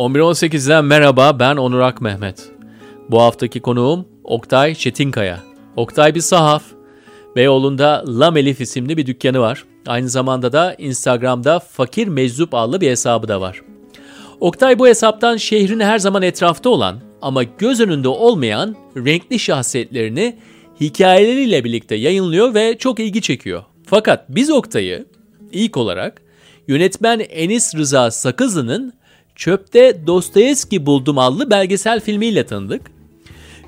11.18'den merhaba ben Onur Mehmet. Bu haftaki konuğum Oktay Çetinkaya. Oktay bir sahaf. Beyoğlu'nda Lam Elif isimli bir dükkanı var. Aynı zamanda da Instagram'da Fakir Meczup adlı bir hesabı da var. Oktay bu hesaptan şehrin her zaman etrafta olan ama göz önünde olmayan renkli şahsiyetlerini hikayeleriyle birlikte yayınlıyor ve çok ilgi çekiyor. Fakat biz Oktay'ı ilk olarak yönetmen Enis Rıza Sakızlı'nın Çöpte Dostoyevski Buldum adlı belgesel filmiyle tanıdık.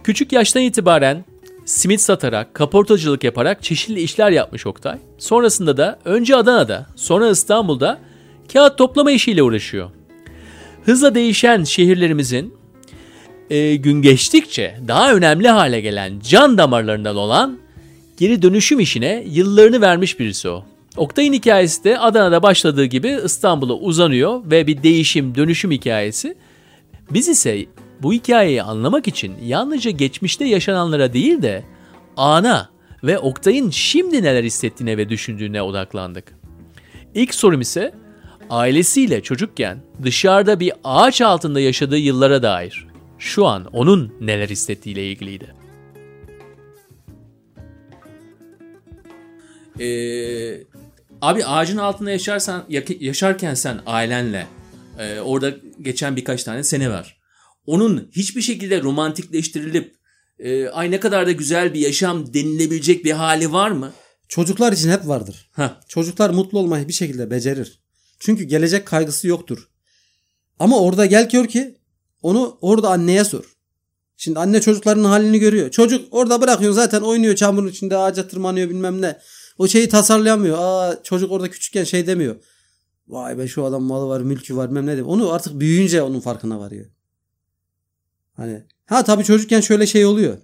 Küçük yaştan itibaren simit satarak, kaportacılık yaparak çeşitli işler yapmış Oktay. Sonrasında da önce Adana'da, sonra İstanbul'da kağıt toplama işiyle uğraşıyor. Hızla değişen şehirlerimizin e, gün geçtikçe daha önemli hale gelen can damarlarından olan geri dönüşüm işine yıllarını vermiş birisi o. Oktay'ın hikayesi de Adana'da başladığı gibi İstanbul'a uzanıyor ve bir değişim, dönüşüm hikayesi. Biz ise bu hikayeyi anlamak için yalnızca geçmişte yaşananlara değil de ana ve Oktay'ın şimdi neler hissettiğine ve düşündüğüne odaklandık. İlk sorum ise ailesiyle çocukken dışarıda bir ağaç altında yaşadığı yıllara dair. Şu an onun neler hissettiğiyle ilgiliydi. Ee, abi ağacın altında yaşarsan yaşarken sen ailenle e, orada geçen birkaç tane sene var. Onun hiçbir şekilde romantikleştirilip e, ay ne kadar da güzel bir yaşam denilebilecek bir hali var mı? Çocuklar için hep vardır. Heh. Çocuklar mutlu olmayı bir şekilde becerir. Çünkü gelecek kaygısı yoktur. Ama orada gel gör ki onu orada anneye sor. Şimdi anne çocukların halini görüyor. Çocuk orada bırakıyor zaten oynuyor çamurun içinde ağaca tırmanıyor bilmem ne. O şeyi tasarlayamıyor. Aa çocuk orada küçükken şey demiyor. Vay be şu adam malı var, mülkü var, bilmem ne. Onu artık büyüyünce onun farkına varıyor. Hani ha tabii çocukken şöyle şey oluyor.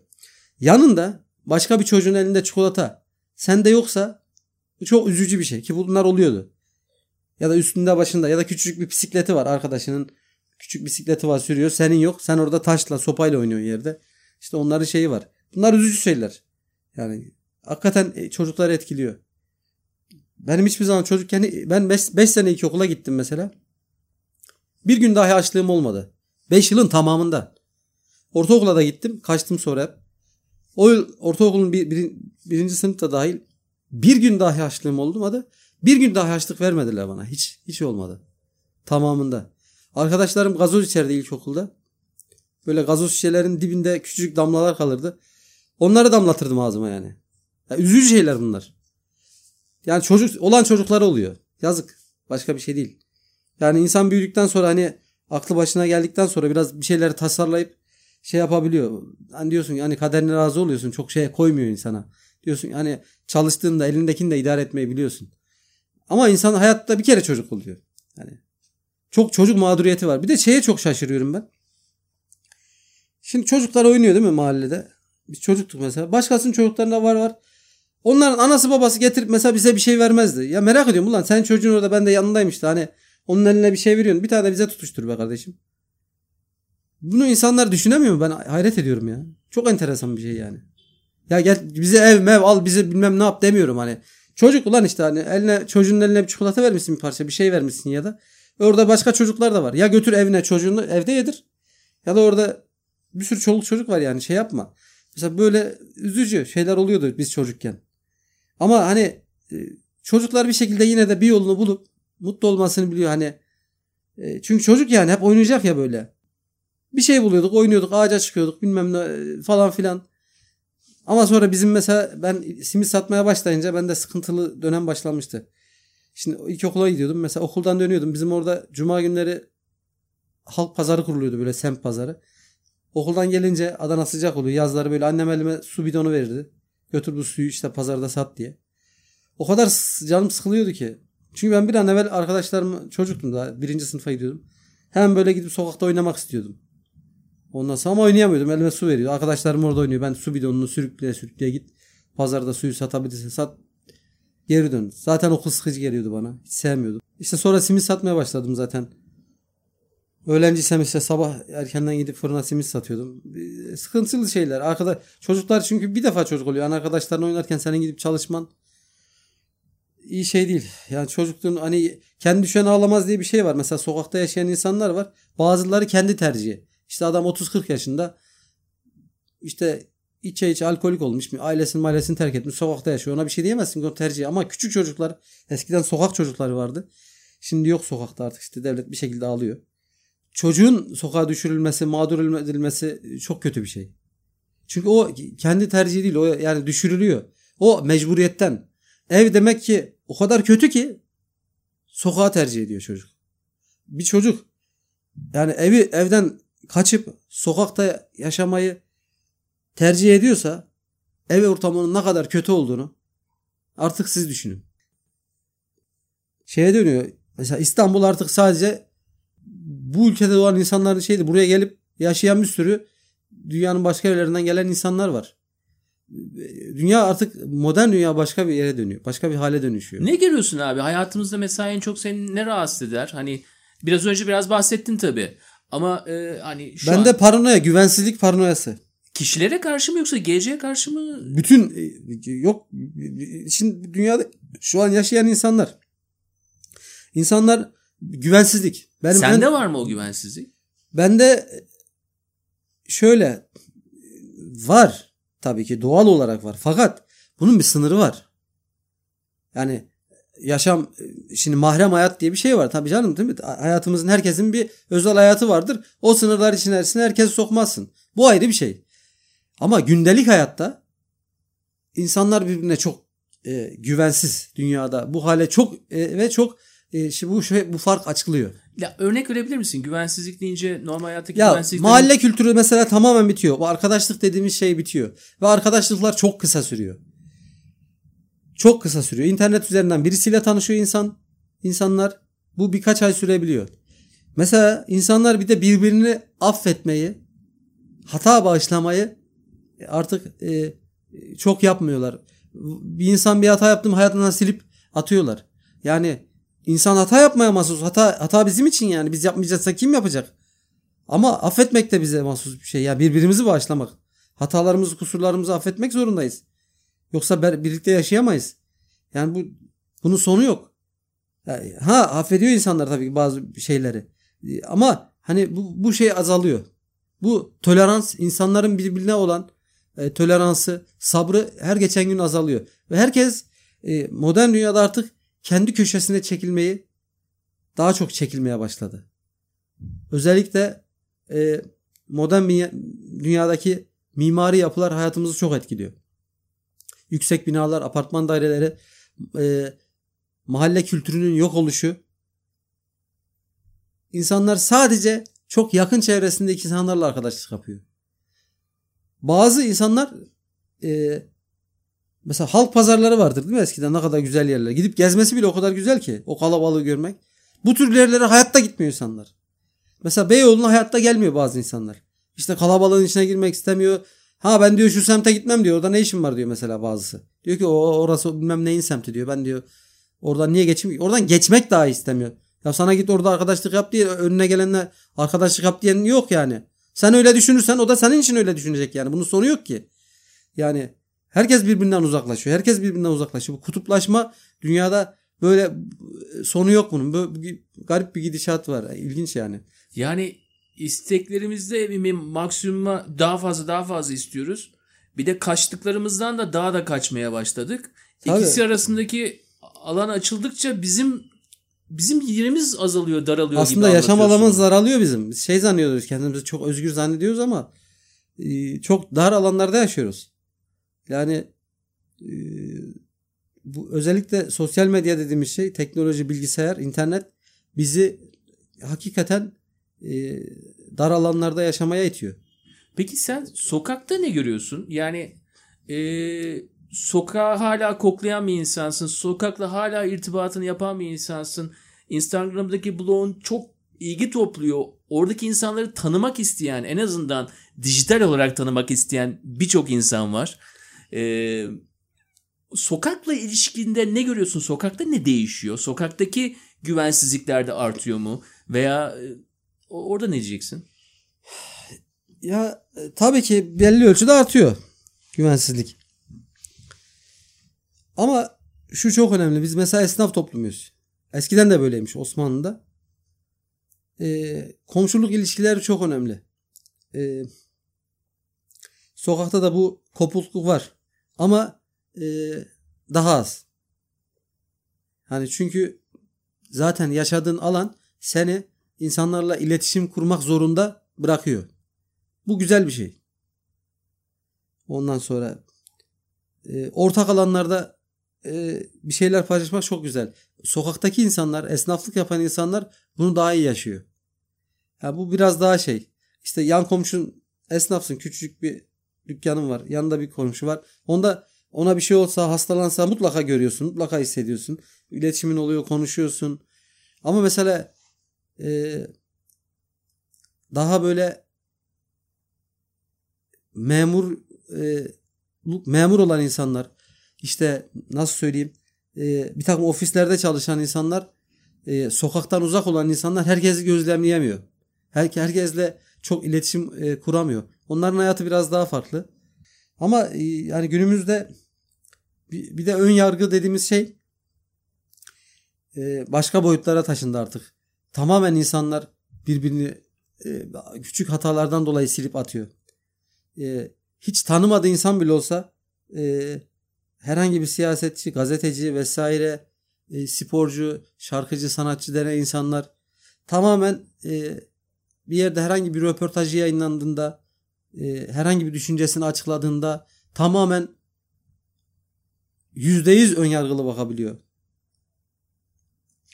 Yanında başka bir çocuğun elinde çikolata sende yoksa çok üzücü bir şey ki bunlar oluyordu. Ya da üstünde başında ya da küçücük bir bisikleti var arkadaşının küçük bisikleti var sürüyor senin yok sen orada taşla sopayla oynuyorsun yerde. İşte onların şeyi var. Bunlar üzücü şeyler. Yani hakikaten e, çocukları etkiliyor. Benim hiçbir zaman çocukken ben 5 sene okula gittim mesela. Bir gün dahi açlığım olmadı. 5 yılın tamamında. Ortaokula da gittim. Kaçtım sonra hep. O yıl ortaokulun bir, bir, birinci sınıfta dahil bir gün dahi açlığım olmadı. Bir gün dahi açlık vermediler bana. Hiç hiç olmadı. Tamamında. Arkadaşlarım gazoz içerdi ilkokulda. Böyle gazoz şişelerin dibinde küçücük damlalar kalırdı. Onları damlatırdım ağzıma yani. Yani üzücü şeyler bunlar. Yani çocuk olan çocuklar oluyor. Yazık. Başka bir şey değil. Yani insan büyüdükten sonra hani aklı başına geldikten sonra biraz bir şeyleri tasarlayıp şey yapabiliyor. Hani diyorsun yani kaderine razı oluyorsun. Çok şey koymuyor insana. Diyorsun yani çalıştığında elindekini de idare etmeyi biliyorsun. Ama insan hayatta bir kere çocuk oluyor. Yani çok çocuk mağduriyeti var. Bir de şeye çok şaşırıyorum ben. Şimdi çocuklar oynuyor değil mi mahallede? Biz çocuktuk mesela. Başkasının çocuklarında var var. Onların anası babası getirip mesela bize bir şey vermezdi. Ya merak ediyorum ulan sen çocuğun orada ben de yanındaymıştı. Hani onun eline bir şey veriyorsun. Bir tane de bize tutuştur be kardeşim. Bunu insanlar düşünemiyor mu? Ben hayret ediyorum ya. Çok enteresan bir şey yani. Ya gel bize ev mev al bize bilmem ne yap demiyorum hani. Çocuk ulan işte hani eline çocuğun eline bir çikolata vermişsin bir parça bir şey vermişsin ya da. Orada başka çocuklar da var. Ya götür evine çocuğunu evde yedir. Ya da orada bir sürü çoluk çocuk var yani şey yapma. Mesela böyle üzücü şeyler oluyordu biz çocukken. Ama hani e, çocuklar bir şekilde yine de bir yolunu bulup mutlu olmasını biliyor hani. E, çünkü çocuk yani hep oynayacak ya böyle. Bir şey buluyorduk, oynuyorduk, ağaca çıkıyorduk bilmem ne e, falan filan. Ama sonra bizim mesela ben simit satmaya başlayınca bende sıkıntılı dönem başlamıştı. Şimdi ilk okula gidiyordum. Mesela okuldan dönüyordum. Bizim orada cuma günleri halk pazarı kuruluyordu böyle semt pazarı. Okuldan gelince Adana sıcak oluyor. Yazları böyle annem elime su bidonu verirdi. Götür bu suyu işte pazarda sat diye. O kadar canım sıkılıyordu ki. Çünkü ben bir an evvel arkadaşlarım çocuktum daha. Birinci sınıfa gidiyordum. Hemen böyle gidip sokakta oynamak istiyordum. Ondan sonra ama oynayamıyordum. Elime su veriyor. Arkadaşlarım orada oynuyor. Ben su bidonunu sürükleye sürükleye git. Pazarda suyu satabilirsin. Sat. Geri dön. Zaten okul sıkıcı geliyordu bana. Hiç sevmiyordum. İşte sonra simit satmaya başladım zaten. Öğlenciysem işte sabah erkenden gidip fırına simit satıyordum. Sıkıntılı şeyler. Arkada çocuklar çünkü bir defa çocuk oluyor. Yani arkadaşlarla oynarken senin gidip çalışman iyi şey değil. Yani çocukluğun hani kendi düşen ağlamaz diye bir şey var. Mesela sokakta yaşayan insanlar var. Bazıları kendi tercihi. İşte adam 30-40 yaşında işte içe içe alkolik olmuş. Ailesini ailesini terk etmiş. Sokakta yaşıyor. Ona bir şey diyemezsin. O tercih. Ama küçük çocuklar eskiden sokak çocukları vardı. Şimdi yok sokakta artık işte devlet bir şekilde alıyor. Çocuğun sokağa düşürülmesi, mağdur edilmesi çok kötü bir şey. Çünkü o kendi tercihi değil. O yani düşürülüyor. O mecburiyetten. Ev demek ki o kadar kötü ki sokağa tercih ediyor çocuk. Bir çocuk yani evi evden kaçıp sokakta yaşamayı tercih ediyorsa ev ortamının ne kadar kötü olduğunu artık siz düşünün. Şeye dönüyor. Mesela İstanbul artık sadece bu ülkede doğan insanların şeydi. Buraya gelip yaşayan bir sürü dünyanın başka yerlerinden gelen insanlar var. Dünya artık modern dünya başka bir yere dönüyor. Başka bir hale dönüşüyor. Ne görüyorsun abi? Hayatımızda mesela en çok seni ne rahatsız eder? Hani biraz önce biraz bahsettin tabii. Ama e, hani şu Bende an... paranoya, güvensizlik paranoyası. Kişilere karşı mı yoksa geleceğe karşı mı? Bütün e, yok şimdi dünyada şu an yaşayan insanlar insanlar güvensizlik. Benim Sende ben, var mı o güvensizlik? Bende şöyle var tabii ki doğal olarak var. Fakat bunun bir sınırı var. Yani yaşam şimdi mahrem hayat diye bir şey var tabii canım değil mi? Hayatımızın herkesin bir özel hayatı vardır. O sınırlar içerisine herkes sokmazsın. Bu ayrı bir şey. Ama gündelik hayatta insanlar birbirine çok e, güvensiz dünyada. Bu hale çok e, ve çok e, şimdi bu şey, bu fark açıklıyor. Ya örnek verebilir misin? Güvensizlik deyince normal hayattaki ya, güvensizlik... Mahalle mi? kültürü mesela tamamen bitiyor. Bu arkadaşlık dediğimiz şey bitiyor. Ve arkadaşlıklar çok kısa sürüyor. Çok kısa sürüyor. İnternet üzerinden birisiyle tanışıyor insan. insanlar. Bu birkaç ay sürebiliyor. Mesela insanlar bir de birbirini affetmeyi, hata bağışlamayı artık e, çok yapmıyorlar. Bir insan bir hata yaptım hayatından silip atıyorlar. Yani insan hata yapmaya mahsus. Hata, hata bizim için yani. Biz yapmayacaksa kim yapacak? Ama affetmek de bize mahsus bir şey. Yani birbirimizi bağışlamak. Hatalarımızı, kusurlarımızı affetmek zorundayız. Yoksa birlikte yaşayamayız. Yani bu bunun sonu yok. Ha affediyor insanlar tabii ki bazı şeyleri. Ama hani bu, bu şey azalıyor. Bu tolerans insanların birbirine olan e, toleransı, sabrı her geçen gün azalıyor. Ve herkes e, modern dünyada artık kendi köşesine çekilmeyi daha çok çekilmeye başladı. Özellikle e, modern dünyadaki mimari yapılar hayatımızı çok etkiliyor. Yüksek binalar, apartman daireleri, e, mahalle kültürünün yok oluşu. İnsanlar sadece çok yakın çevresindeki insanlarla arkadaşlık yapıyor. Bazı insanlar e, mesela halk pazarları vardır değil mi eskiden ne kadar güzel yerler. Gidip gezmesi bile o kadar güzel ki o kalabalığı görmek. Bu tür yerlere hayatta gitmiyor insanlar. Mesela Beyoğlu'na hayatta gelmiyor bazı insanlar. İşte kalabalığın içine girmek istemiyor. Ha ben diyor şu semte gitmem diyor. Orada ne işim var diyor mesela bazısı. Diyor ki o orası bilmem neyin semti diyor. Ben diyor oradan niye geçeyim? Oradan geçmek daha istemiyor. Ya sana git orada arkadaşlık yap diye önüne gelenler arkadaşlık yap diyen yok yani. Sen öyle düşünürsen o da senin için öyle düşünecek yani. Bunun sonu yok ki. Yani herkes birbirinden uzaklaşıyor. Herkes birbirinden uzaklaşıyor. Bu kutuplaşma dünyada böyle sonu yok bunun. Böyle garip bir gidişat var. İlginç yani. Yani isteklerimizde bir maksimuma daha fazla daha fazla istiyoruz. Bir de kaçtıklarımızdan da daha da kaçmaya başladık. Tabii. İkisi arasındaki alan açıldıkça bizim bizim yerimiz azalıyor, daralıyor Aslında gibi yaşam alanımız daralıyor bizim. Biz şey zannediyoruz kendimizi çok özgür zannediyoruz ama e, çok dar alanlarda yaşıyoruz. Yani e, bu özellikle sosyal medya dediğimiz şey teknoloji, bilgisayar, internet bizi hakikaten e, dar alanlarda yaşamaya itiyor. Peki sen sokakta ne görüyorsun? Yani e, sokağı hala koklayan bir insansın. Sokakla hala irtibatını yapan bir insansın. Instagram'daki blogun çok ilgi topluyor. Oradaki insanları tanımak isteyen, en azından dijital olarak tanımak isteyen birçok insan var. Ee, sokakla ilişkinde ne görüyorsun? Sokakta ne değişiyor? Sokaktaki güvensizlikler de artıyor mu? Veya e, orada ne diyeceksin? Ya e, tabii ki belli ölçüde artıyor güvensizlik. Ama şu çok önemli. Biz mesela esnaf toplumuyuz. Eskiden de böyleymiş Osmanlı'da. Ee, komşuluk ilişkileri çok önemli. Ee, sokakta da bu kopukluk var. Ama e, daha az. Hani çünkü zaten yaşadığın alan seni insanlarla iletişim kurmak zorunda bırakıyor. Bu güzel bir şey. Ondan sonra e, ortak alanlarda e, bir şeyler paylaşmak çok güzel. Sokaktaki insanlar, esnaflık yapan insanlar bunu daha iyi yaşıyor. Ya bu biraz daha şey. İşte yan komşun esnafsın, küçücük bir dükkanın var, yanında bir komşu var. Onda ona bir şey olsa, hastalansa mutlaka görüyorsun, mutlaka hissediyorsun. İletişimin oluyor, konuşuyorsun. Ama mesela e, daha böyle memur e, memur olan insanlar işte nasıl söyleyeyim e, bir takım ofislerde çalışan insanlar e, sokaktan uzak olan insanlar herkesi gözlemleyemiyor. Her, herkesle çok iletişim e, kuramıyor. Onların hayatı biraz daha farklı. Ama e, yani günümüzde bir, bir de ön yargı dediğimiz şey e, başka boyutlara taşındı artık. Tamamen insanlar birbirini e, küçük hatalardan dolayı silip atıyor. E, hiç tanımadığı insan bile olsa e, herhangi bir siyasetçi, gazeteci vesaire, e, sporcu, şarkıcı, sanatçı denen insanlar tamamen e, bir yerde herhangi bir röportajı yayınlandığında, e, herhangi bir düşüncesini açıkladığında tamamen yüzde yüz önyargılı bakabiliyor.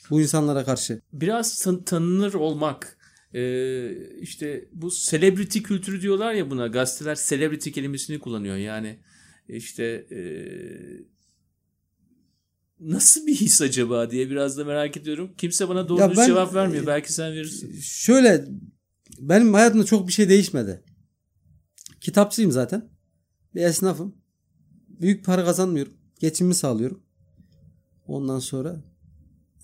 Bu insanlara karşı. Biraz tan- tanınır olmak, ee, işte bu celebrity kültürü diyorlar ya buna. Gazeteler celebrity kelimesini kullanıyor. Yani işte e, nasıl bir his acaba diye biraz da merak ediyorum. Kimse bana doğru ben, cevap vermiyor. E, Belki sen verirsin. Şöyle benim hayatımda çok bir şey değişmedi. Kitapçıyım zaten. Bir esnafım. Büyük para kazanmıyorum. Geçimimi sağlıyorum. Ondan sonra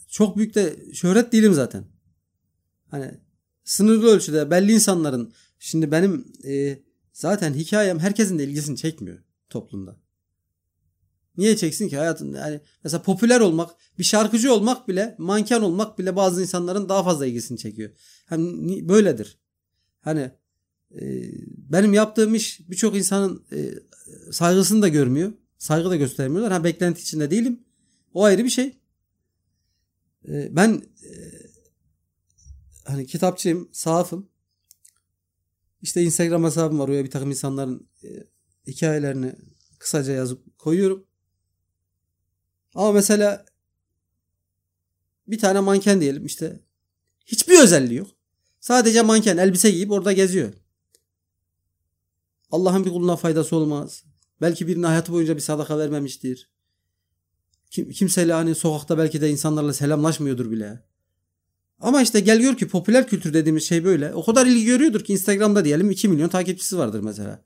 çok büyük de şöhret değilim zaten. Hani sınırlı ölçüde belli insanların şimdi benim e, zaten hikayem herkesin de ilgisini çekmiyor toplumda. Niye çeksin ki hayatın yani mesela popüler olmak, bir şarkıcı olmak bile, manken olmak bile bazı insanların daha fazla ilgisini çekiyor. Hani böyledir. Hani e, benim yaptığım iş birçok insanın e, saygısını da görmüyor. Saygı da göstermiyorlar. Ha beklenti içinde değilim. O ayrı bir şey. E, ben e, hani kitapçıyım, sahafım. İşte Instagram hesabım var. Oraya bir takım insanların e, hikayelerini kısaca yazıp koyuyorum. Ama mesela bir tane manken diyelim işte hiçbir özelliği yok. Sadece manken elbise giyip orada geziyor. Allah'ın bir kuluna faydası olmaz. Belki birine hayatı boyunca bir sadaka vermemiştir. Kim, kimseyle hani sokakta belki de insanlarla selamlaşmıyordur bile. Ama işte geliyor ki popüler kültür dediğimiz şey böyle. O kadar ilgi görüyordur ki Instagram'da diyelim 2 milyon takipçisi vardır mesela.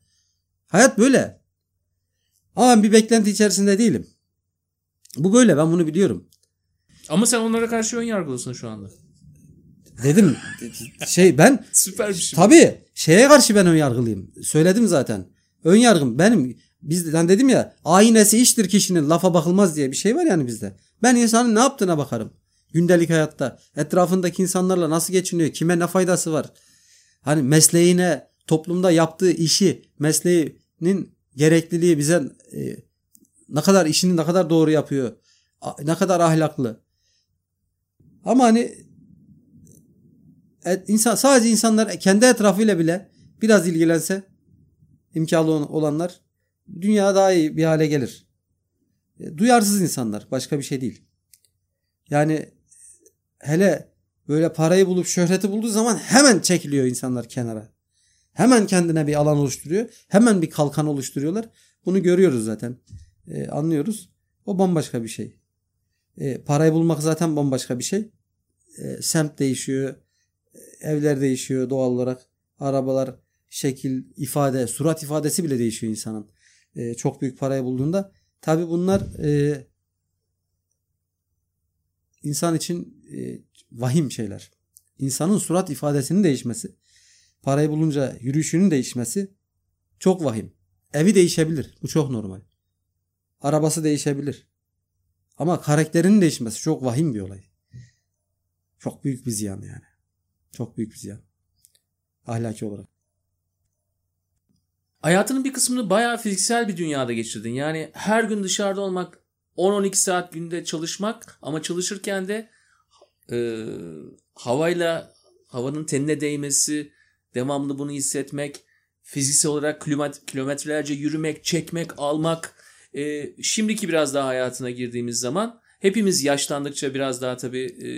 Hayat böyle. Ama ben bir beklenti içerisinde değilim. Bu böyle ben bunu biliyorum. Ama sen onlara karşı ön yargılısın şu anda. Dedim şey ben süper bir şey. Tabii şeye karşı ben ön yargılıyım. Söyledim zaten. Ön yargım benim biz ben dedim ya aynesi iştir kişinin lafa bakılmaz diye bir şey var yani bizde. Ben insanın ne yaptığına bakarım. Gündelik hayatta etrafındaki insanlarla nasıl geçiniyor? Kime ne faydası var? Hani mesleğine, toplumda yaptığı işi, mesleğinin gerekliliği bize e, ne kadar işini ne kadar doğru yapıyor? Ne kadar ahlaklı? Ama hani insan sadece insanlar kendi etrafıyla bile biraz ilgilense imkanı olanlar dünya daha iyi bir hale gelir. E, duyarsız insanlar başka bir şey değil. Yani hele böyle parayı bulup şöhreti bulduğu zaman hemen çekiliyor insanlar kenara. Hemen kendine bir alan oluşturuyor. Hemen bir kalkan oluşturuyorlar. Bunu görüyoruz zaten. Ee, anlıyoruz. O bambaşka bir şey. Ee, parayı bulmak zaten bambaşka bir şey. Ee, semt değişiyor. Evler değişiyor doğal olarak. Arabalar, şekil, ifade, surat ifadesi bile değişiyor insanın. Ee, çok büyük parayı bulduğunda. Tabi bunlar e, insan için e, vahim şeyler. İnsanın surat ifadesinin değişmesi, parayı bulunca yürüyüşünün değişmesi çok vahim. Evi değişebilir. Bu çok normal. Arabası değişebilir. Ama karakterinin değişmesi çok vahim bir olay. Çok büyük bir ziyan yani. Çok büyük bir ziyan. Ahlaki olarak. Hayatının bir kısmını bayağı fiziksel bir dünyada geçirdin. Yani her gün dışarıda olmak, 10-12 saat günde çalışmak ama çalışırken de e, havayla havanın tenine değmesi, devamlı bunu hissetmek, fiziksel olarak kilometrelerce yürümek, çekmek, almak. E, şimdiki biraz daha hayatına girdiğimiz zaman hepimiz yaşlandıkça biraz daha tabii e,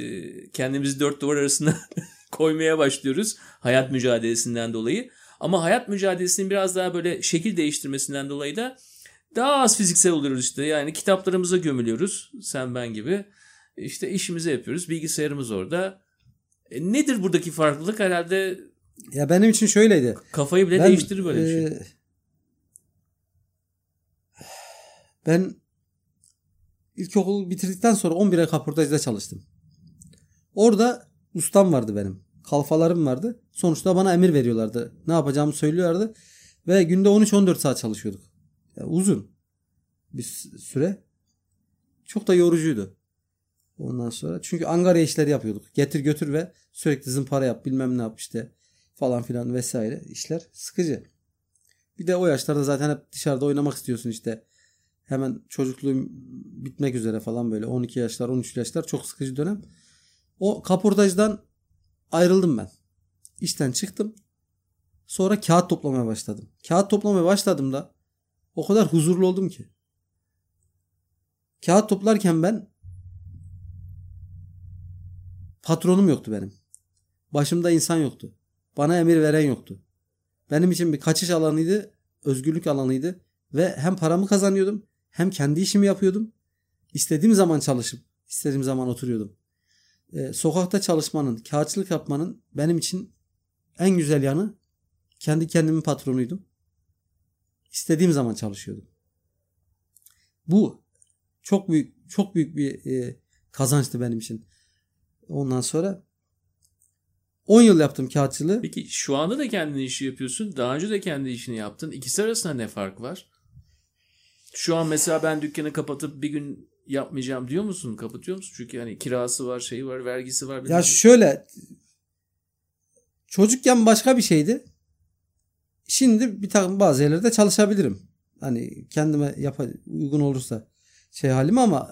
kendimizi dört duvar arasında koymaya başlıyoruz hayat mücadelesinden dolayı. Ama hayat mücadelesinin biraz daha böyle şekil değiştirmesinden dolayı da daha az fiziksel oluyoruz işte. Yani kitaplarımıza gömülüyoruz sen ben gibi. İşte işimizi yapıyoruz. Bilgisayarımız orada. E, nedir buradaki farklılık? Herhalde ya benim için şöyleydi. Kafayı bile ben, değiştirir böyle bir şey. E, ben ilkokul bitirdikten sonra 11 ay kaportajda çalıştım. Orada ustam vardı benim. Kalfalarım vardı. Sonuçta bana emir veriyorlardı. Ne yapacağımı söylüyorlardı. Ve günde 13-14 saat çalışıyorduk. Yani uzun bir süre. Çok da yorucuydu. Ondan sonra. Çünkü Angarya işleri yapıyorduk. Getir götür ve sürekli zımpara yap bilmem ne yap işte falan filan vesaire işler sıkıcı. Bir de o yaşlarda zaten hep dışarıda oynamak istiyorsun işte. Hemen çocukluğum bitmek üzere falan böyle 12 yaşlar 13 yaşlar çok sıkıcı dönem. O kaportajdan ayrıldım ben. İşten çıktım. Sonra kağıt toplamaya başladım. Kağıt toplamaya başladım da o kadar huzurlu oldum ki. Kağıt toplarken ben patronum yoktu benim. Başımda insan yoktu. Bana emir veren yoktu. Benim için bir kaçış alanıydı, özgürlük alanıydı ve hem paramı kazanıyordum hem kendi işimi yapıyordum. İstediğim zaman çalışıp istediğim zaman oturuyordum. Ee, sokakta çalışmanın, kağıtçılık yapmanın benim için en güzel yanı kendi kendimin patronuydum. İstediğim zaman çalışıyordum. Bu çok büyük çok büyük bir e, kazançtı benim için. Ondan sonra 10 yıl yaptım kağıtçılığı. Peki şu anda da kendi işi yapıyorsun. Daha önce de kendi işini yaptın. İkisi arasında ne fark var? Şu an mesela ben dükkanı kapatıp bir gün yapmayacağım diyor musun? Kapatıyor musun? Çünkü hani kirası var, şeyi var, vergisi var. Ya şöyle çocukken başka bir şeydi. Şimdi bir takım bazı yerlerde çalışabilirim. Hani kendime yap uygun olursa şey halim ama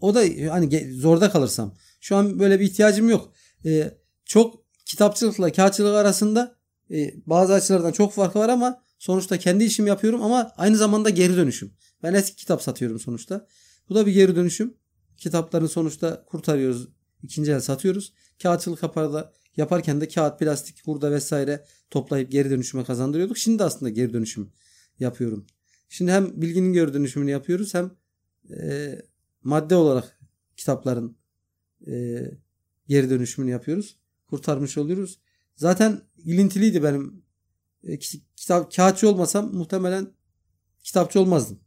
o da hani zorda kalırsam. Şu an böyle bir ihtiyacım yok. Ee, çok kitapçılıkla kağıtçılık arasında e, bazı açılardan çok farkı var ama sonuçta kendi işimi yapıyorum ama aynı zamanda geri dönüşüm. Ben eski kitap satıyorum sonuçta. Bu da bir geri dönüşüm. Kitapların sonuçta kurtarıyoruz. ikinci el satıyoruz. Kağıtçılık yaparda, yaparken de kağıt, plastik, hurda vesaire toplayıp geri dönüşüme kazandırıyorduk. Şimdi aslında geri dönüşüm yapıyorum. Şimdi hem bilginin geri dönüşümünü yapıyoruz hem e, madde olarak kitapların e, geri dönüşümünü yapıyoruz. Kurtarmış oluyoruz. Zaten ilintiliydi benim. E, kitap kağıtçı olmasam muhtemelen kitapçı olmazdım.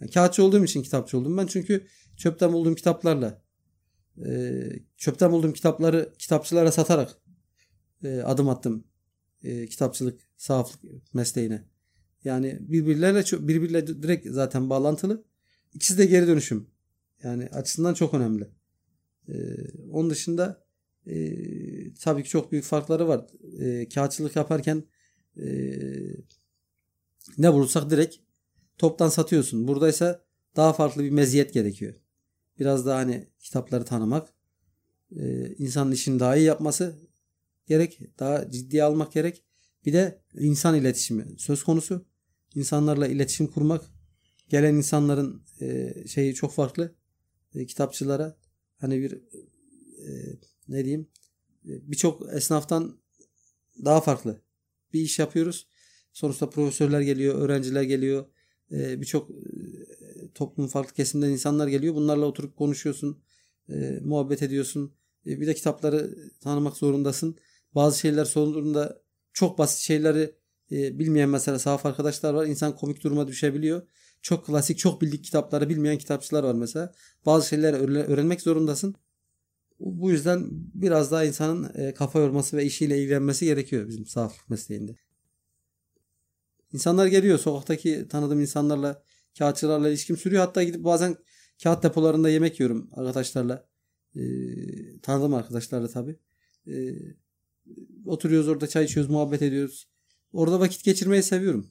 Yani kağıtçı olduğum için kitapçı oldum ben. Çünkü çöpten bulduğum kitaplarla e, çöpten bulduğum kitapları kitapçılara satarak e, adım attım e, kitapçılık sahaflık mesleğine. Yani birbirlerine birbirle direkt zaten bağlantılı. İkisi de geri dönüşüm. Yani açısından çok önemli. Ee, onun dışında e, tabii ki çok büyük farkları var. E, kağıtçılık yaparken e, ne bulursak direkt toptan satıyorsun. Burada ise daha farklı bir meziyet gerekiyor. Biraz daha hani kitapları tanımak, e, insanın işini daha iyi yapması gerek, daha ciddiye almak gerek. Bir de insan iletişimi söz konusu. İnsanlarla iletişim kurmak, gelen insanların e, şeyi çok farklı. E, kitapçılara hani bir ne diyeyim birçok esnaftan daha farklı bir iş yapıyoruz. Sonuçta profesörler geliyor, öğrenciler geliyor. E, birçok toplumun farklı kesimden insanlar geliyor. Bunlarla oturup konuşuyorsun, e, muhabbet ediyorsun. E, bir de kitapları tanımak zorundasın. Bazı şeyler sonunda çok basit şeyleri e, bilmeyen mesela sahaf arkadaşlar var. İnsan komik duruma düşebiliyor. Çok klasik, çok bildik kitapları bilmeyen kitapçılar var mesela. Bazı şeyleri öğrenmek zorundasın. Bu yüzden biraz daha insanın e, kafa yorması ve işiyle ilgilenmesi gerekiyor bizim sahaflık mesleğinde. İnsanlar geliyor sokaktaki tanıdığım insanlarla kağıtçılarla ilişkim sürüyor. Hatta gidip bazen kağıt depolarında yemek yiyorum arkadaşlarla. E, tanıdığım arkadaşlarla tabii. E, oturuyoruz orada çay içiyoruz, muhabbet ediyoruz. Orada vakit geçirmeyi seviyorum.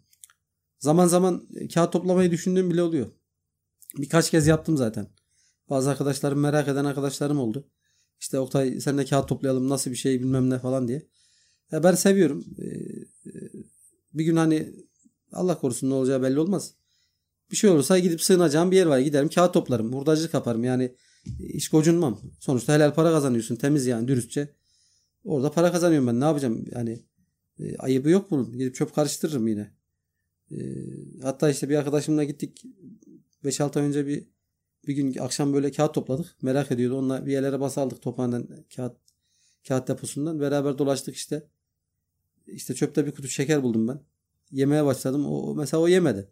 Zaman zaman kağıt toplamayı düşündüğüm bile oluyor. Birkaç kez yaptım zaten. Bazı arkadaşlarım merak eden arkadaşlarım oldu. İşte Oktay sen de kağıt toplayalım nasıl bir şey bilmem ne falan diye. Ya ben seviyorum. Ee, bir gün hani Allah korusun ne olacağı belli olmaz. Bir şey olursa gidip sığınacağım bir yer var. Giderim kağıt toplarım. Hurdacılık yaparım. Yani iş gocunmam. Sonuçta helal para kazanıyorsun. Temiz yani dürüstçe. Orada para kazanıyorum ben. Ne yapacağım? Yani e, ayıbı yok bunun. Gidip çöp karıştırırım yine. E, hatta işte bir arkadaşımla gittik. 5-6 ay önce bir bir gün akşam böyle kağıt topladık. Merak ediyordu. Onunla bir yerlere bas aldık tophaneden kağıt kağıt deposundan. Beraber dolaştık işte. İşte çöpte bir kutu şeker buldum ben. Yemeye başladım. O, mesela o yemedi.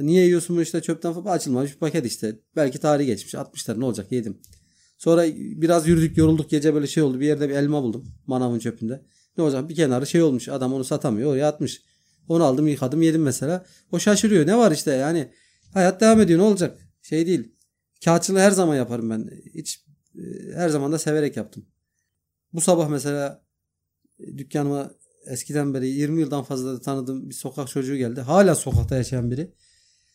Niye yiyorsun işte çöpten falan açılmamış bir paket işte. Belki tarihi geçmiş. 60'lar ne olacak yedim. Sonra biraz yürüdük yorulduk gece böyle şey oldu. Bir yerde bir elma buldum manavın çöpünde. Ne olacak bir kenarı şey olmuş adam onu satamıyor oraya atmış. Onu aldım yıkadım yedim mesela. O şaşırıyor ne var işte yani hayat devam ediyor ne olacak şey değil. Kağıtçılığı her zaman yaparım ben. Hiç e, her zaman da severek yaptım. Bu sabah mesela dükkanıma eskiden beri 20 yıldan fazla tanıdığım bir sokak çocuğu geldi. Hala sokakta yaşayan biri.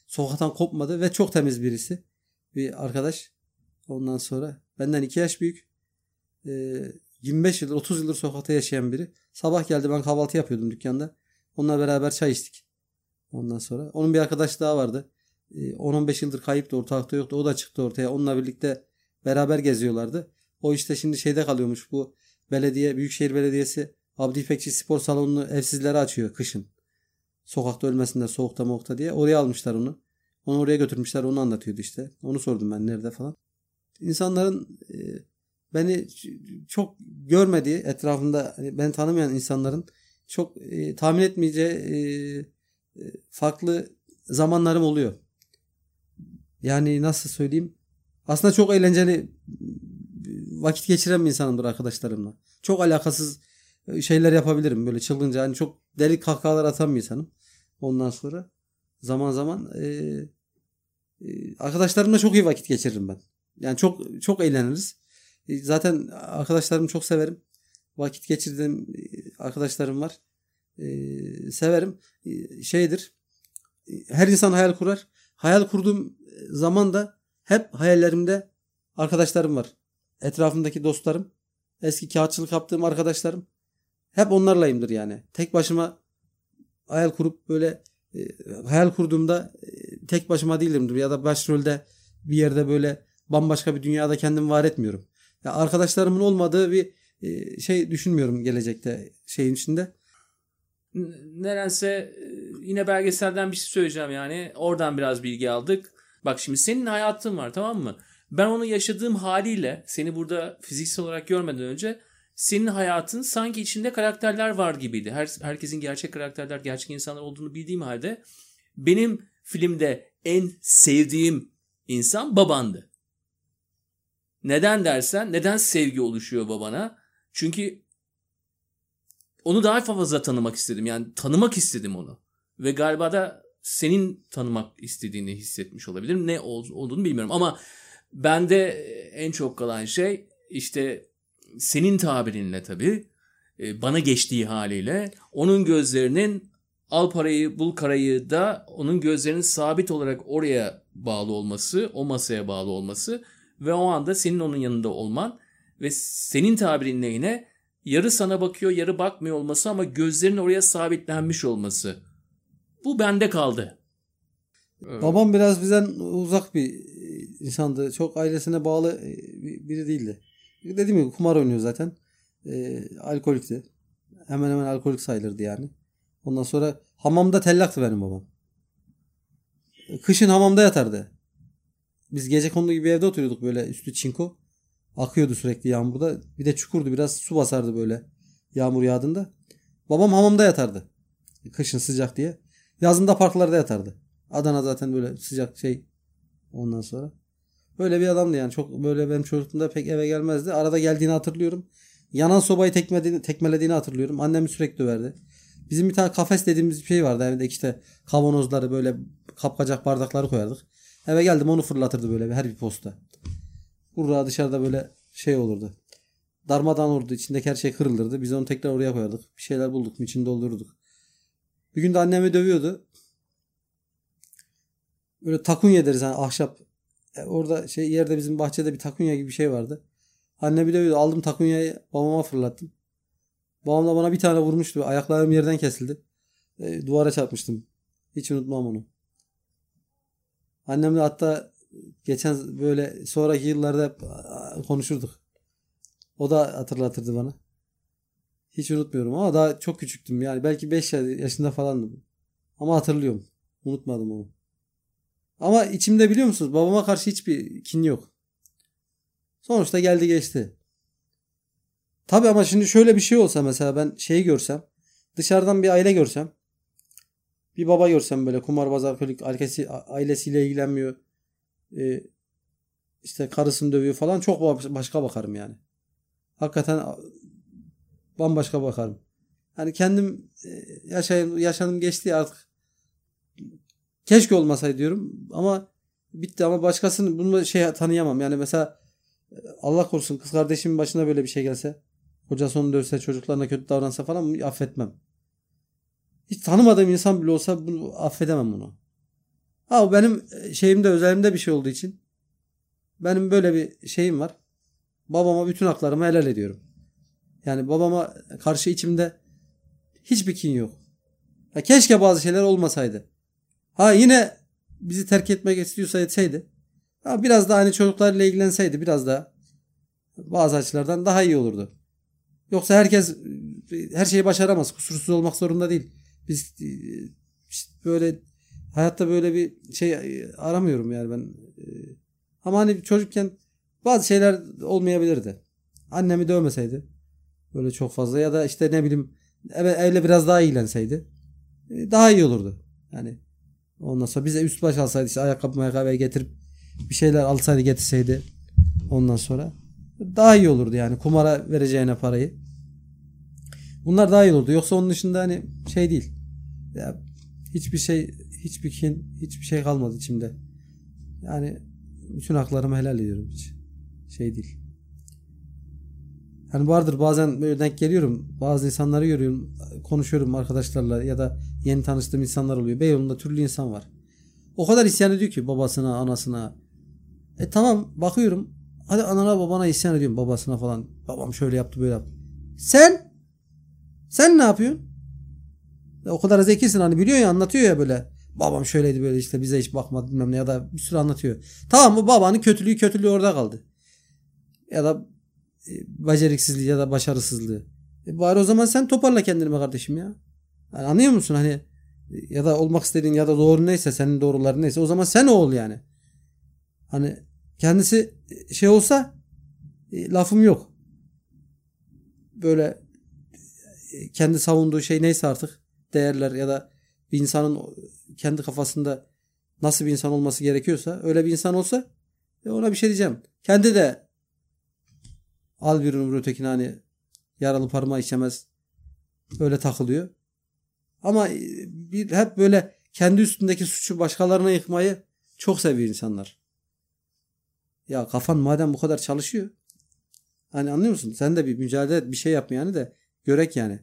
Sokaktan kopmadı ve çok temiz birisi. Bir arkadaş. Ondan sonra benden 2 yaş büyük. Ee, 25 yıldır 30 yıldır sokakta yaşayan biri. Sabah geldi ben kahvaltı yapıyordum dükkanda. Onunla beraber çay içtik. Ondan sonra. Onun bir arkadaş daha vardı. 10-15 ee, yıldır kayıptı ortalıkta yoktu. O da çıktı ortaya. Onunla birlikte beraber geziyorlardı. O işte şimdi şeyde kalıyormuş bu belediye, Büyükşehir Belediyesi Abdi Spor Salonu'nu evsizlere açıyor kışın. Sokakta ölmesinler soğukta moğukta diye. Oraya almışlar onu. Onu oraya götürmüşler onu anlatıyordu işte. Onu sordum ben nerede falan. İnsanların e, beni çok görmediği etrafında hani beni tanımayan insanların çok e, tahmin etmeyeceği e, e, farklı zamanlarım oluyor. Yani nasıl söyleyeyim? Aslında çok eğlenceli vakit geçiren bir insanımdır arkadaşlarımla. Çok alakasız şeyler yapabilirim böyle çılgınca. Hani çok deli kahkahalar atan bir insanım. Ondan sonra zaman zaman e, e, arkadaşlarımla çok iyi vakit geçiririm ben. Yani çok çok eğleniriz. E, zaten arkadaşlarımı çok severim. Vakit geçirdiğim e, arkadaşlarım var. E, severim. E, şeydir. E, her insan hayal kurar. Hayal kurduğum zaman da hep hayallerimde arkadaşlarım var. Etrafımdaki dostlarım, eski kağıtçılık yaptığım arkadaşlarım hep onlarlayımdır yani. Tek başıma hayal kurup böyle e, hayal kurduğumda e, tek başıma değilimdir ya da başrolde bir yerde böyle bambaşka bir dünyada kendimi var etmiyorum. Ya arkadaşlarımın olmadığı bir e, şey düşünmüyorum gelecekte şeyin içinde. Nerense e, yine belgeselden bir şey söyleyeceğim yani. Oradan biraz bilgi aldık. Bak şimdi senin hayatın var tamam mı? Ben onu yaşadığım haliyle seni burada fiziksel olarak görmeden önce senin hayatın sanki içinde karakterler var gibiydi. Her, herkesin gerçek karakterler, gerçek insanlar olduğunu bildiğim halde benim filmde en sevdiğim insan babandı. Neden dersen, neden sevgi oluşuyor babana? Çünkü onu daha fazla tanımak istedim. Yani tanımak istedim onu. Ve galiba da senin tanımak istediğini hissetmiş olabilirim. Ne olduğunu bilmiyorum ama bende en çok kalan şey işte senin tabirinle tabii e, bana geçtiği haliyle onun gözlerinin al parayı bul karayı da onun gözlerinin sabit olarak oraya bağlı olması, o masaya bağlı olması ve o anda senin onun yanında olman ve senin tabirinle yine yarı sana bakıyor yarı bakmıyor olması ama gözlerin oraya sabitlenmiş olması. Bu bende kaldı. Babam biraz bizden uzak bir insandı. Çok ailesine bağlı biri değildi. Dediğim gibi kumar oynuyor zaten. E, alkolikti. Hemen hemen alkolik sayılırdı yani. Ondan sonra hamamda tellaktı benim babam. Kışın hamamda yatardı. Biz gece kondu gibi evde oturuyorduk böyle üstü çinko. Akıyordu sürekli yağmurda. Bir de çukurdu biraz su basardı böyle yağmur yağdığında. Babam hamamda yatardı. Kışın sıcak diye. Yazında parklarda yatardı. Adana zaten böyle sıcak şey ondan sonra. Böyle bir adamdı yani. Çok böyle benim çocukluğumda pek eve gelmezdi. Arada geldiğini hatırlıyorum. Yanan sobayı tekmelediğini, tekmelediğini hatırlıyorum. Annem sürekli döverdi. Bizim bir tane kafes dediğimiz bir şey vardı evde işte kavanozları böyle kapkacak bardakları koyardık. Eve geldim onu fırlatırdı böyle her bir posta. Burra dışarıda böyle şey olurdu. Darmadan olurdu. içindeki her şey kırılırdı. Biz onu tekrar oraya koyardık. Bir şeyler bulduk mu içini doldururduk. Bir gün de annemi dövüyordu. Böyle takunya deriz hani ahşap. E, orada şey yerde bizim bahçede bir takunya gibi bir şey vardı. Anne bir dövüyordu. Aldım takunyayı babama fırlattım. Babam da bana bir tane vurmuştu. Ayaklarım yerden kesildi. E, duvara çarpmıştım. Hiç unutmam onu. Annemle hatta geçen böyle sonraki yıllarda hep konuşurduk. O da hatırlatırdı bana. Hiç unutmuyorum ama daha çok küçüktüm. Yani belki 5 yaşında falandım. Ama hatırlıyorum. Unutmadım onu. Ama içimde biliyor musunuz babama karşı hiçbir kin yok. Sonuçta geldi geçti. Tabi ama şimdi şöyle bir şey olsa mesela ben şeyi görsem dışarıdan bir aile görsem bir baba görsem böyle kumarbaz alkolik ailesi, ailesiyle ilgilenmiyor e, işte karısını dövüyor falan çok başka bakarım yani. Hakikaten bambaşka bakarım. Hani kendim e, yaşayım, yaşadım geçti artık. Keşke olmasaydı diyorum ama bitti ama başkasını bunu şey tanıyamam. Yani mesela e, Allah korusun kız kardeşimin başına böyle bir şey gelse kocası onu dövse çocuklarına kötü davransa falan affetmem. Hiç tanımadığım insan bile olsa bunu affedemem bunu. Ha benim e, şeyimde özelimde bir şey olduğu için benim böyle bir şeyim var. Babama bütün haklarımı helal ediyorum. Yani babama karşı içimde hiçbir kin yok. Ya keşke bazı şeyler olmasaydı. Ha yine bizi terk etmek istiyorsa etseydi. Ha biraz daha hani çocuklarla ilgilenseydi biraz daha bazı açılardan daha iyi olurdu. Yoksa herkes her şeyi başaramaz. Kusursuz olmak zorunda değil. Biz işte böyle hayatta böyle bir şey aramıyorum yani ben. Ama hani çocukken bazı şeyler olmayabilirdi. Annemi dövmeseydi böyle çok fazla ya da işte ne bileyim evle biraz daha ilgilenseydi daha iyi olurdu. Yani ondan sonra bize üst baş alsaydı işte ayakkabı ayakkabıya getirip bir şeyler alsaydı getirseydi ondan sonra daha iyi olurdu yani kumara vereceğine parayı. Bunlar daha iyi olurdu. Yoksa onun dışında hani şey değil. Ya hiçbir şey hiçbir kin hiçbir şey kalmadı içimde. Yani bütün haklarımı helal ediyorum hiç. Şey değil. Hani vardır bazen böyle denk geliyorum. Bazı insanları görüyorum. Konuşuyorum arkadaşlarla ya da yeni tanıştığım insanlar oluyor. Beyoğlu'nda türlü insan var. O kadar isyan ediyor ki babasına, anasına. E tamam bakıyorum. Hadi anana babana isyan ediyorum babasına falan. Babam şöyle yaptı böyle yaptı. Sen sen ne yapıyorsun? O kadar zekisin hani biliyor ya anlatıyor ya böyle. Babam şöyleydi böyle işte bize hiç bakmadı bilmem ne ya da bir sürü anlatıyor. Tamam bu babanın kötülüğü kötülüğü orada kaldı. Ya da beceriksizliği ya da başarısızlığı. E bari o zaman sen toparla kendini be kardeşim ya. Yani anlıyor musun hani ya da olmak istediğin ya da doğru neyse senin doğruların neyse o zaman sen ol yani. Hani kendisi şey olsa e, lafım yok. Böyle kendi savunduğu şey neyse artık değerler ya da bir insanın kendi kafasında nasıl bir insan olması gerekiyorsa öyle bir insan olsa e ona bir şey diyeceğim. Kendi de al bir vur ötekine hani yaralı parmağı içemez öyle takılıyor. Ama e, bir hep böyle kendi üstündeki suçu başkalarına yıkmayı çok seviyor insanlar. Ya kafan madem bu kadar çalışıyor. Hani anlıyor musun? Sen de bir mücadele et, bir şey yap yani de görek yani.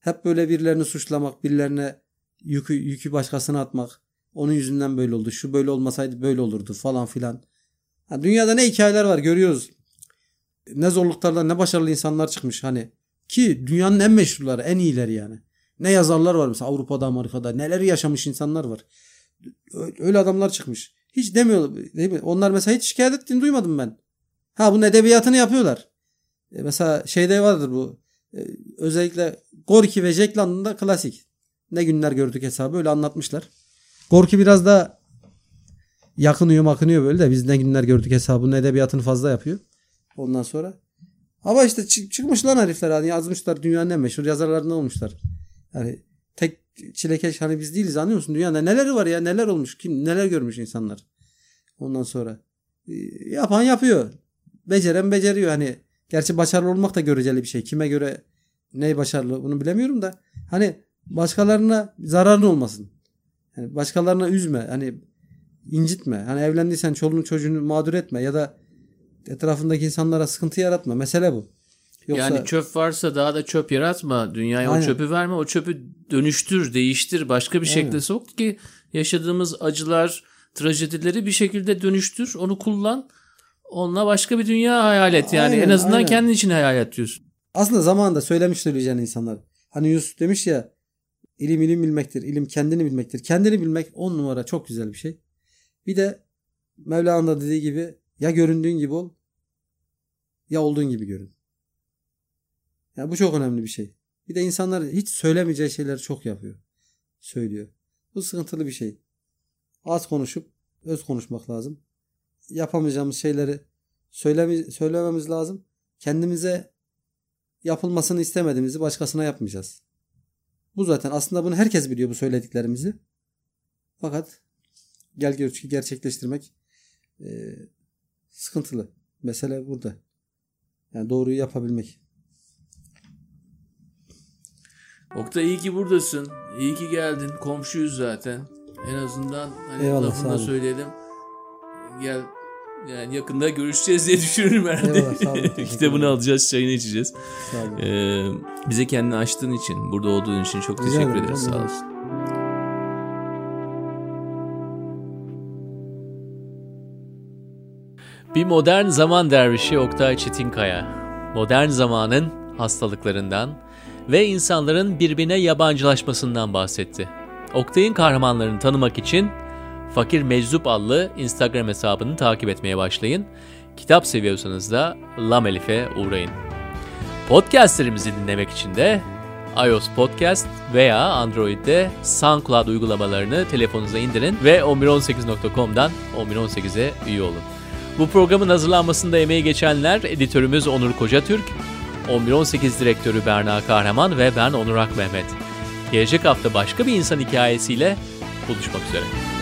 Hep böyle birilerini suçlamak, birilerine yükü, yükü başkasına atmak. Onun yüzünden böyle oldu. Şu böyle olmasaydı böyle olurdu falan filan. Ha, dünyada ne hikayeler var görüyoruz. Ne zorluklarla ne başarılı insanlar çıkmış hani. Ki dünyanın en meşhurları, en iyileri yani. Ne yazarlar var mesela Avrupa'da, Amerika'da. Neler yaşamış insanlar var. Öyle adamlar çıkmış. Hiç demiyor değil mi? Onlar mesela hiç şikayet ettiğini duymadım ben. Ha bunun edebiyatını yapıyorlar. E mesela şeyde vardır bu. E, özellikle Gorki ve Jack London'da klasik. Ne günler gördük hesabı öyle anlatmışlar. Gorki biraz da yakınıyor makınıyor böyle de biz ne günler gördük hesabının edebiyatını fazla yapıyor. Ondan sonra. Ama işte çıkmış lan herifler hani yazmışlar dünyanın en meşhur yazarlarından olmuşlar. Yani tek çilekeş hani biz değiliz anlıyor musun? Dünyada neler var ya neler olmuş kim neler görmüş insanlar. Ondan sonra e, yapan yapıyor. Beceren beceriyor hani. Gerçi başarılı olmak da göreceli bir şey. Kime göre ne başarılı bunu bilemiyorum da hani başkalarına zararın olmasın. Yani başkalarına üzme. Hani incitme. Hani evlendiysen çoluğunu çocuğunu mağdur etme ya da etrafındaki insanlara sıkıntı yaratma. Mesele bu. Yoksa... Yani çöp varsa daha da çöp yaratma. Dünyaya Aynen. o çöpü verme. O çöpü dönüştür, değiştir. Başka bir şekilde sok ki yaşadığımız acılar, trajedileri bir şekilde dönüştür. Onu kullan. Onunla başka bir dünya hayal et yani. Aynen, en azından aynen. kendin için hayal et diyorsun. Aslında zamanında söylemiş söyleyeceğin insanlar. Hani Yusuf demiş ya ilim ilim bilmektir. ilim kendini bilmektir. Kendini bilmek on numara çok güzel bir şey. Bir de Mevla'nın da dediği gibi ya göründüğün gibi ol ya olduğun gibi görün. Yani bu çok önemli bir şey. Bir de insanlar hiç söylemeyeceği şeyleri çok yapıyor. Söylüyor. Bu sıkıntılı bir şey. Az konuşup öz konuşmak lazım. Yapamayacağımız şeyleri söyleme, söylememiz lazım. Kendimize yapılmasını istemediğimizi başkasına yapmayacağız. Bu zaten aslında bunu herkes biliyor bu söylediklerimizi. Fakat gel gör ki gerçekleştirmek e, sıkıntılı. Mesele burada. Yani doğruyu yapabilmek. Oktay iyi ki buradasın. İyi ki geldin. Komşuyuz zaten. En azından hani Eyvallah, lafını da söyleyelim. Gel yani yakında görüşeceğiz diye düşünüyorum herhalde. Eyvallah, sağ olun, Kitabını alacağız, çayını içeceğiz. Sağ olun. Ee, bize kendini açtığın için, burada olduğun için çok Rica teşekkür ederiz. Sağ olasın. Bir modern zaman dervişi Oktay Çetinkaya. Modern zamanın hastalıklarından ve insanların birbirine yabancılaşmasından bahsetti. Oktay'ın kahramanlarını tanımak için Fakir Meczup adlı Instagram hesabını takip etmeye başlayın. Kitap seviyorsanız da Lamelif'e uğrayın. Podcastlerimizi dinlemek için de iOS Podcast veya Android'de SoundCloud uygulamalarını telefonunuza indirin ve 1118.com'dan 1118'e üye olun. Bu programın hazırlanmasında emeği geçenler editörümüz Onur Kocatürk, 1118 direktörü Berna Kahraman ve ben Onur Ak Mehmet. Gelecek hafta başka bir insan hikayesiyle buluşmak üzere.